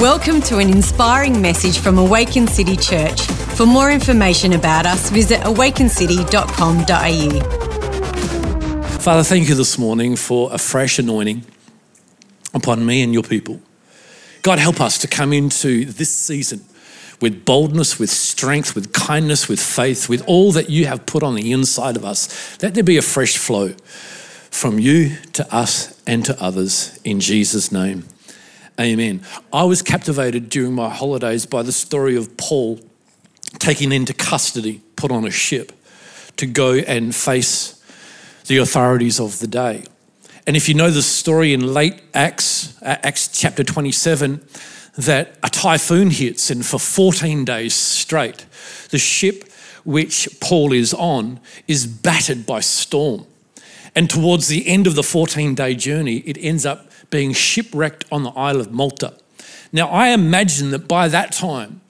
Welcome to an inspiring message from Awaken City Church. For more information about us, visit awakencity.com.au. Father, thank you this morning for a fresh anointing upon me and your people. God, help us to come into this season with boldness, with strength, with kindness, with faith, with all that you have put on the inside of us. Let there be a fresh flow from you to us and to others in Jesus' name. Amen. I was captivated during my holidays by the story of Paul taken into custody, put on a ship to go and face the authorities of the day. And if you know the story in late Acts, uh, Acts chapter 27, that a typhoon hits, and for 14 days straight, the ship which Paul is on is battered by storm. And towards the end of the 14 day journey, it ends up being shipwrecked on the Isle of Malta. Now, I imagine that by that time,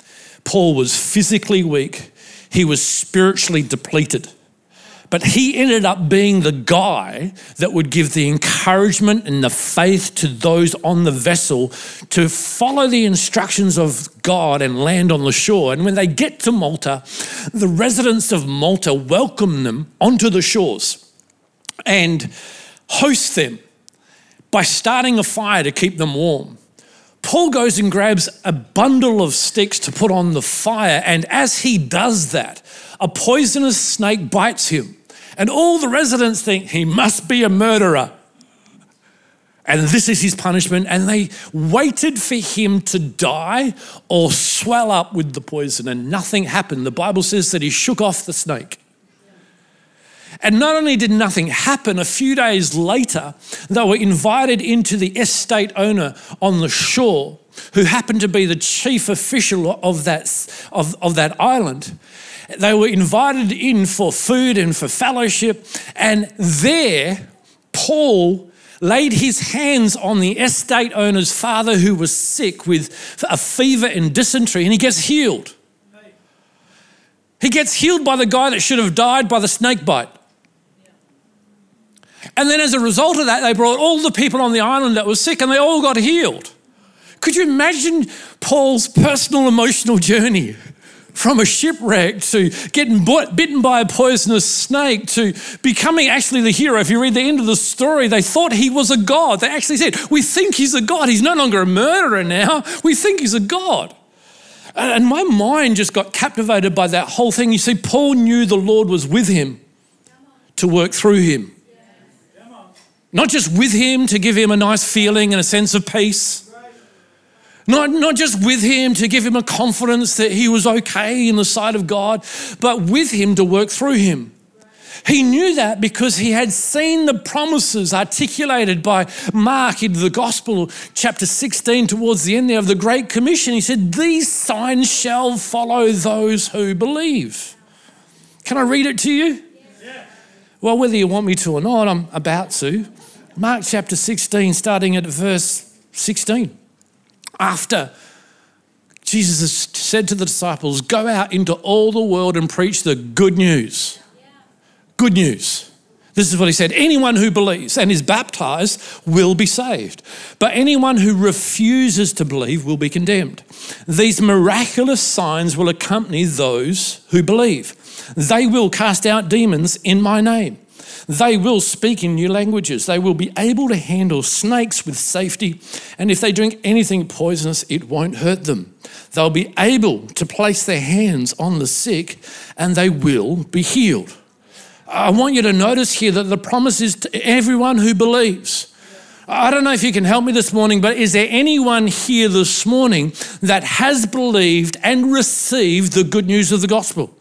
Paul was physically weak, he was spiritually depleted. But he ended up being the guy that would give the encouragement and the faith to those on the vessel to follow the instructions of God and land on the shore. And when they get to Malta, the residents of Malta welcome them onto the shores and host them by starting a fire to keep them warm. Paul goes and grabs a bundle of sticks to put on the fire, and as he does that, a poisonous snake bites him. And all the residents think he must be a murderer. And this is his punishment. And they waited for him to die or swell up with the poison, and nothing happened. The Bible says that he shook off the snake. And not only did nothing happen, a few days later, they were invited into the estate owner on the shore, who happened to be the chief official of that, of, of that island. They were invited in for food and for fellowship, and there, Paul laid his hands on the estate owner's father who was sick with a fever and dysentery, and he gets healed. He gets healed by the guy that should have died by the snake bite. And then as a result of that, they brought all the people on the island that were sick and they all got healed. Could you imagine Paul's personal emotional journey? From a shipwreck to getting bitten by a poisonous snake to becoming actually the hero. If you read the end of the story, they thought he was a god. They actually said, We think he's a god. He's no longer a murderer now. We think he's a god. And my mind just got captivated by that whole thing. You see, Paul knew the Lord was with him to work through him. Not just with him to give him a nice feeling and a sense of peace. Not, not just with him to give him a confidence that he was okay in the sight of God, but with him to work through him. He knew that because he had seen the promises articulated by Mark in the Gospel, chapter 16, towards the end there of the Great Commission. He said, These signs shall follow those who believe. Can I read it to you? Well, whether you want me to or not, I'm about to. Mark chapter 16, starting at verse 16. After Jesus said to the disciples, Go out into all the world and preach the good news. Good news. This is what he said anyone who believes and is baptized will be saved, but anyone who refuses to believe will be condemned. These miraculous signs will accompany those who believe. They will cast out demons in my name. They will speak in new languages. They will be able to handle snakes with safety. And if they drink anything poisonous, it won't hurt them. They'll be able to place their hands on the sick and they will be healed. I want you to notice here that the promise is to everyone who believes. I don't know if you can help me this morning, but is there anyone here this morning that has believed and received the good news of the gospel?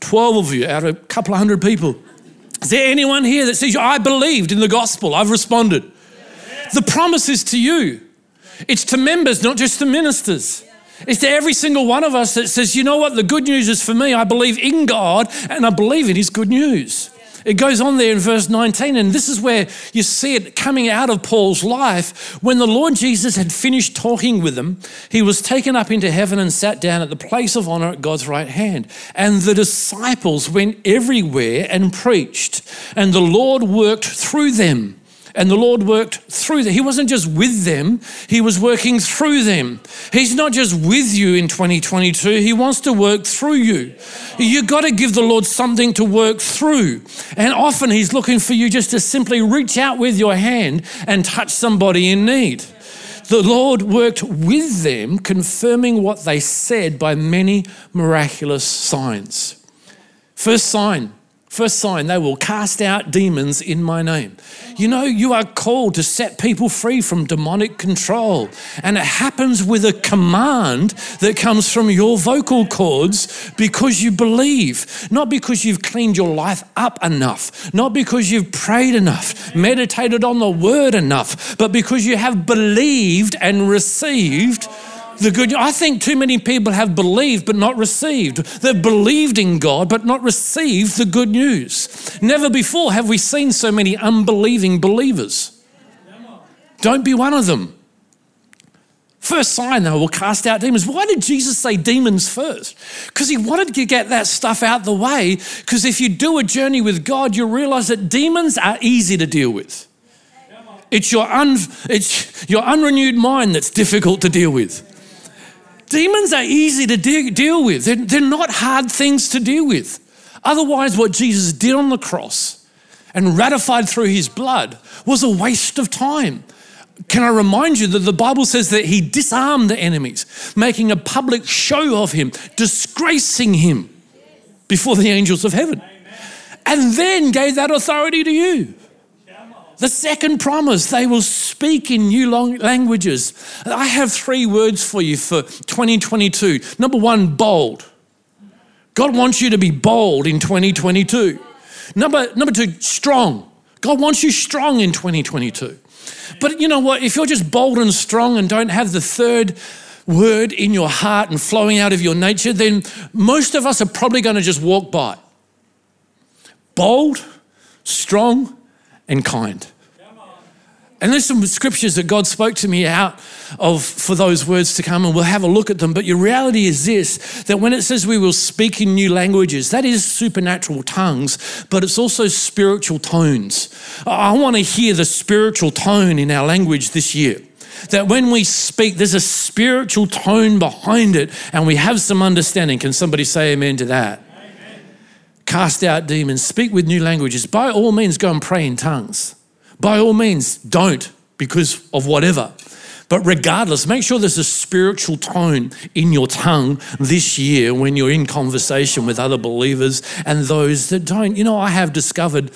12 of you out of a couple of hundred people. Is there anyone here that says, I believed in the gospel, I've responded? The promise is to you. It's to members, not just to ministers. It's to every single one of us that says, you know what, the good news is for me. I believe in God and I believe in His good news. It goes on there in verse 19, and this is where you see it coming out of Paul's life. When the Lord Jesus had finished talking with them, he was taken up into heaven and sat down at the place of honor at God's right hand. And the disciples went everywhere and preached, and the Lord worked through them And the Lord worked through them. He wasn't just with them, He was working through them. He's not just with you in 2022, He wants to work through you. You've got to give the Lord something to work through. And often He's looking for you just to simply reach out with your hand and touch somebody in need. The Lord worked with them, confirming what they said by many miraculous signs. First sign First sign, they will cast out demons in my name. You know, you are called to set people free from demonic control. And it happens with a command that comes from your vocal cords because you believe, not because you've cleaned your life up enough, not because you've prayed enough, meditated on the word enough, but because you have believed and received the good I think too many people have believed but not received. They've believed in God but not received the good news. Never before have we seen so many unbelieving believers. Don't be one of them. First sign, though, will cast out demons. Why did Jesus say demons first? Because he wanted to get that stuff out the way. Because if you do a journey with God, you'll realize that demons are easy to deal with. It's your, un, it's your unrenewed mind that's difficult to deal with. Demons are easy to de- deal with, they're, they're not hard things to deal with. Otherwise, what Jesus did on the cross and ratified through his blood was a waste of time. Can I remind you that the Bible says that he disarmed the enemies, making a public show of him, disgracing him before the angels of heaven, and then gave that authority to you. The second promise, they will speak in new languages. I have three words for you for 2022. Number one, bold. God wants you to be bold in 2022. Number, number two, strong. God wants you strong in 2022. But you know what? If you're just bold and strong and don't have the third word in your heart and flowing out of your nature, then most of us are probably going to just walk by. Bold, strong, and kind. And there's some scriptures that God spoke to me out of for those words to come, and we'll have a look at them. But your reality is this that when it says we will speak in new languages, that is supernatural tongues, but it's also spiritual tones. I want to hear the spiritual tone in our language this year. That when we speak, there's a spiritual tone behind it, and we have some understanding. Can somebody say amen to that? Cast out demons, speak with new languages. By all means, go and pray in tongues. By all means, don't because of whatever. But regardless, make sure there's a spiritual tone in your tongue this year when you're in conversation with other believers and those that don't. You know, I have discovered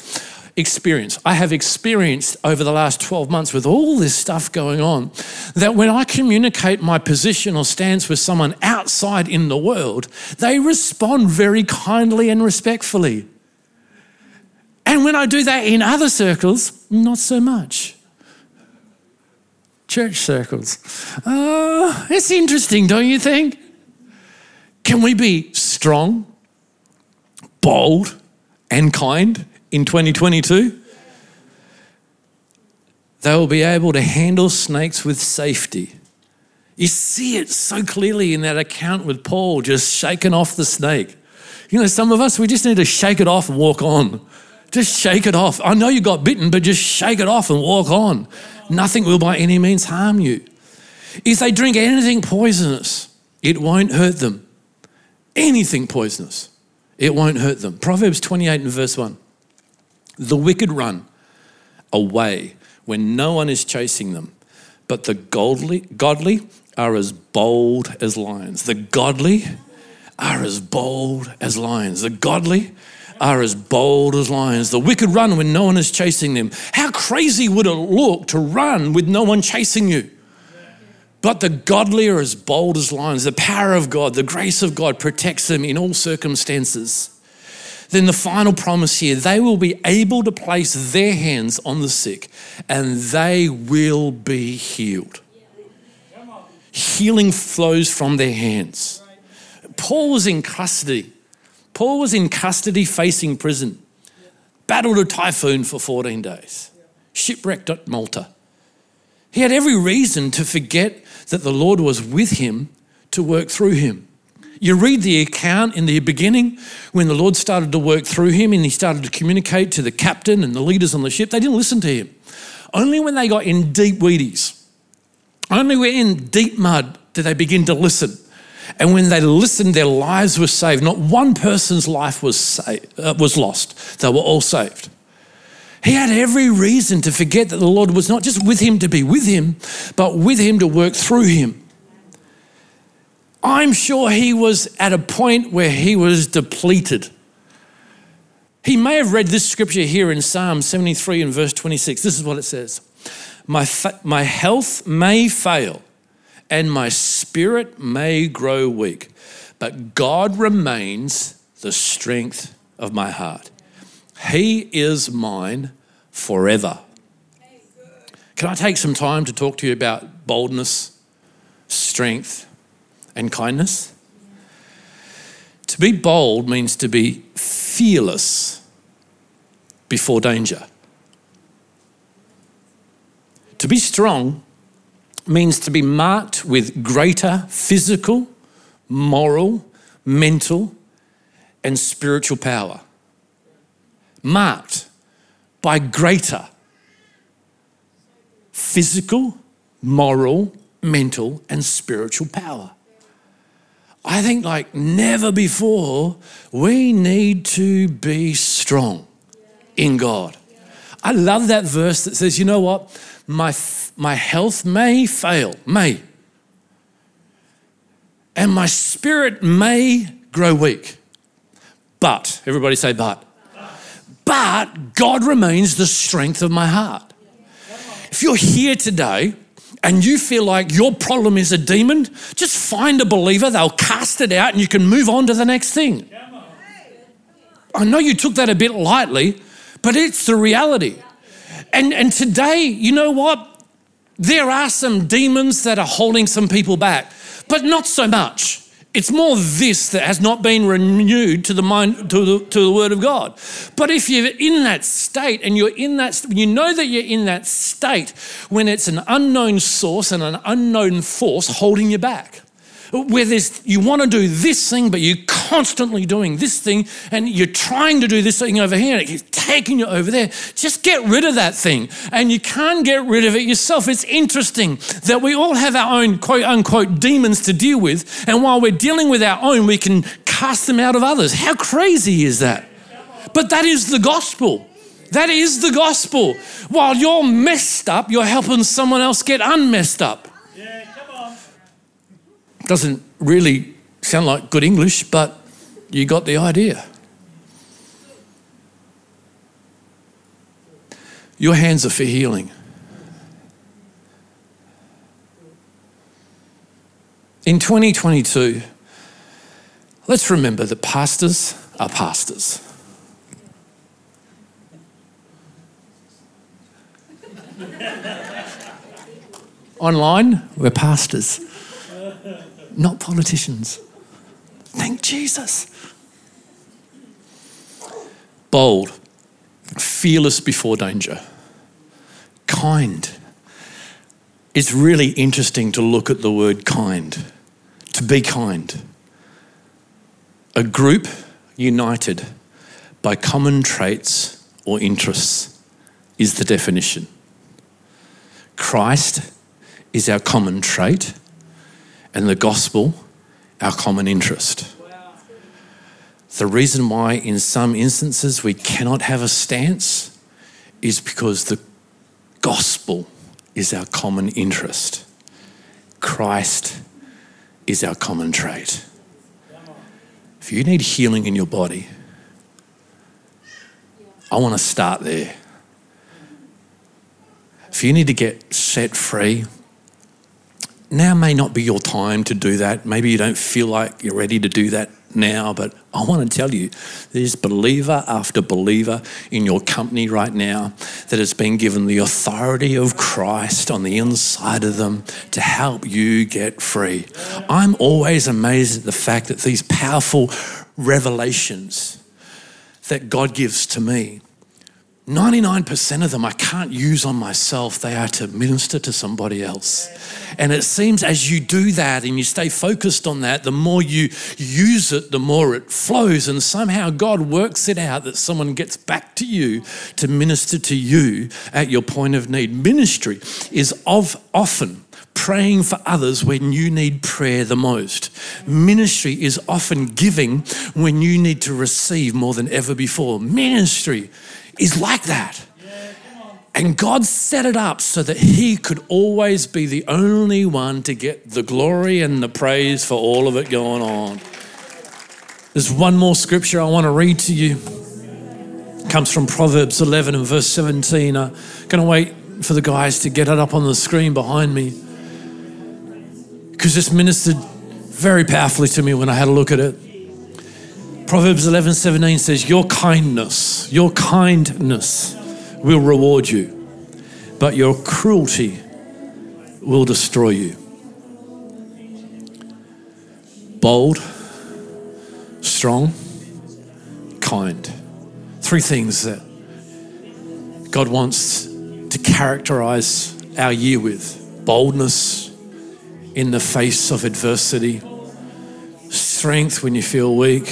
experience. I have experienced over the last 12 months with all this stuff going on that when I communicate my position or stance with someone outside in the world, they respond very kindly and respectfully. And when I do that in other circles, not so much. Church circles. Uh, it's interesting, don't you think? Can we be strong, bold, and kind in 2022, they will be able to handle snakes with safety. You see it so clearly in that account with Paul just shaking off the snake. You know, some of us, we just need to shake it off and walk on. Just shake it off. I know you got bitten, but just shake it off and walk on. Nothing will by any means harm you. If they drink anything poisonous, it won't hurt them. Anything poisonous, it won't hurt them. Proverbs 28 and verse 1. The wicked run away when no one is chasing them, but the godly, godly are as bold as lions. The godly are as bold as lions. The godly are as bold as lions. The wicked run when no one is chasing them. How crazy would it look to run with no one chasing you? But the godly are as bold as lions. The power of God, the grace of God protects them in all circumstances. Then the final promise here they will be able to place their hands on the sick and they will be healed. Healing flows from their hands. Paul was in custody. Paul was in custody facing prison, battled a typhoon for 14 days, shipwrecked at Malta. He had every reason to forget that the Lord was with him to work through him. You read the account in the beginning when the Lord started to work through him and he started to communicate to the captain and the leaders on the ship. They didn't listen to him. Only when they got in deep weedies, only when in deep mud did they begin to listen. And when they listened, their lives were saved. Not one person's life was, saved, uh, was lost, they were all saved. He had every reason to forget that the Lord was not just with him to be with him, but with him to work through him. I'm sure he was at a point where he was depleted. He may have read this scripture here in Psalm 73 and verse 26. This is what it says My, fa- my health may fail and my spirit may grow weak, but God remains the strength of my heart. He is mine forever. Can I take some time to talk to you about boldness, strength, and kindness? To be bold means to be fearless before danger. To be strong means to be marked with greater physical, moral, mental, and spiritual power. Marked by greater physical, moral, mental, and spiritual power. I think, like never before, we need to be strong in God. I love that verse that says, you know what? My, my health may fail, may. And my spirit may grow weak. But, everybody say, but. But God remains the strength of my heart. If you're here today and you feel like your problem is a demon, just find a believer, they'll cast it out and you can move on to the next thing. I know you took that a bit lightly, but it's the reality. And, and today, you know what? There are some demons that are holding some people back, but not so much. It's more this that has not been renewed to the mind to the, to the word of God. But if you're in that state and you're in that you know that you're in that state when it's an unknown source and an unknown force holding you back where there's you want to do this thing, but you're constantly doing this thing, and you're trying to do this thing over here, and it's taking you over there. Just get rid of that thing. And you can't get rid of it yourself. It's interesting that we all have our own quote unquote demons to deal with, and while we're dealing with our own, we can cast them out of others. How crazy is that? But that is the gospel. That is the gospel. While you're messed up, you're helping someone else get unmessed up. Doesn't really sound like good English, but you got the idea. Your hands are for healing. In 2022, let's remember that pastors are pastors. Online, we're pastors not politicians. Thank Jesus. Bold, fearless before danger, kind. It's really interesting to look at the word kind, to be kind. A group united by common traits or interests is the definition. Christ is our common trait and the gospel our common interest. The reason why, in some instances, we cannot have a stance is because the gospel is our common interest. Christ is our common trait. If you need healing in your body, I want to start there. If you need to get set free, now may not be your time to do that. Maybe you don't feel like you're ready to do that now, but I want to tell you there's believer after believer in your company right now that has been given the authority of Christ on the inside of them to help you get free. I'm always amazed at the fact that these powerful revelations that God gives to me 99% of them I can't use on myself. They are to minister to somebody else. And it seems as you do that and you stay focused on that, the more you use it, the more it flows. And somehow God works it out that someone gets back to you to minister to you at your point of need. Ministry is of often praying for others when you need prayer the most. Ministry is often giving when you need to receive more than ever before. Ministry is like that. And God set it up so that He could always be the only one to get the glory and the praise for all of it going on. There's one more scripture I want to read to you. It comes from Proverbs 11 and verse 17. I'm going to wait for the guys to get it up on the screen behind me because this ministered very powerfully to me when I had a look at it. Proverbs 11 17 says, Your kindness, your kindness will reward you, but your cruelty will destroy you. Bold, strong, kind. Three things that God wants to characterize our year with boldness in the face of adversity, strength when you feel weak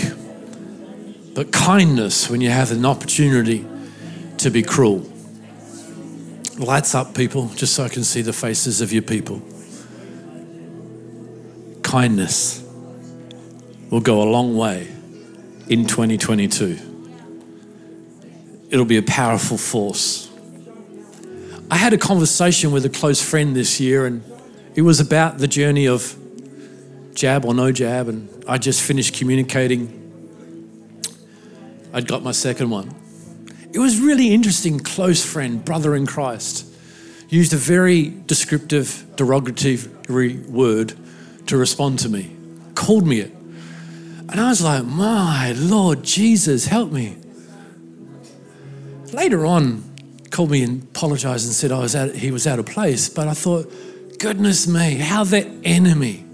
but kindness when you have an opportunity to be cruel. Lights up, people, just so I can see the faces of your people. Kindness will go a long way in 2022. It'll be a powerful force. I had a conversation with a close friend this year, and it was about the journey of jab or no jab, and I just finished communicating I'd got my second one. It was really interesting, close friend, brother in Christ, used a very descriptive, derogatory word to respond to me, called me it. And I was like, my Lord Jesus, help me. Later on, called me and apologized and said I was out, he was out of place. But I thought, goodness me, how the enemy,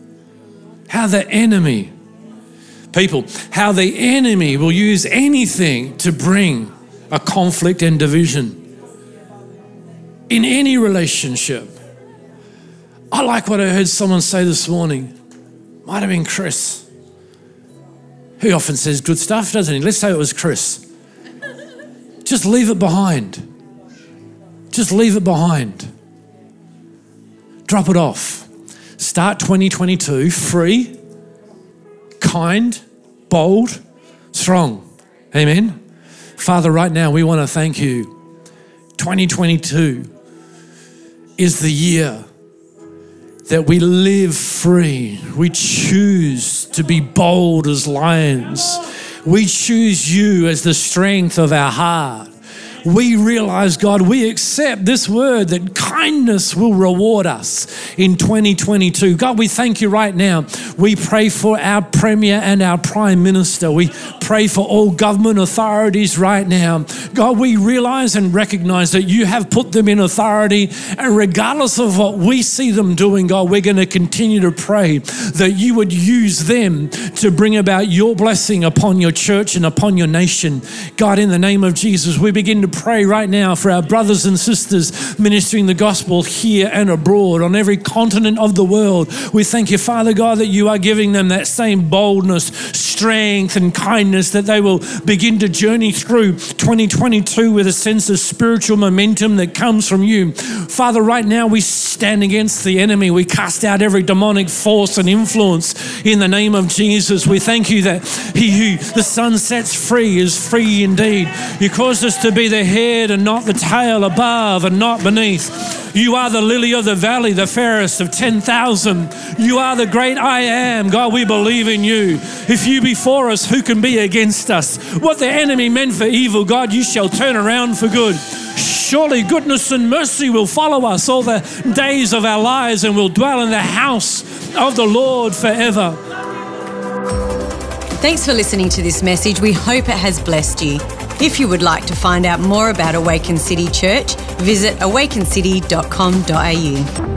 how the enemy people, how the enemy will use anything to bring a conflict and division in any relationship. I like what I heard someone say this morning. Might have been Chris. He often says good stuff, doesn't he? Let's say it was Chris. Just leave it behind. Just leave it behind. Drop it off. Start 2022 free kind, bold, strong. Amen. Father, right now we want to thank you. 2022 is the year that we live free. We choose to be bold as lions. We choose you as the strength of our heart we realize, God, we accept this word that kindness will reward us in 2022. God, we thank you right now. We pray for our Premier and our Prime Minister. We pray for all government authorities right now. God, we realize and recognize that you have put them in authority, and regardless of what we see them doing, God, we're going to continue to pray that you would use them to bring about your blessing upon your church and upon your nation. God, in the name of Jesus, we begin to pray right now for our brothers and sisters ministering the gospel here and abroad on every continent of the world. We thank you, Father God, that you are giving them that same boldness, strength, and kindness that they will begin to journey through 2022 with a sense of spiritual momentum that comes from you. Father, right now we stand against the enemy. We cast out every demonic force and influence in the name of Jesus. We thank you that he who the Son sets free is free indeed. You caused us to be the head and not the tail, above and not beneath. You are the lily of the valley, the fairest of 10,000. You are the great I am. God, we believe in you. If you be for us, who can be against us? What the enemy meant for evil, God, you shall turn around for good. Surely goodness and mercy will follow us all the days of our lives, and we'll dwell in the house of the Lord forever. Thanks for listening to this message. We hope it has blessed you. If you would like to find out more about Awaken City Church, visit awakencity.com.au.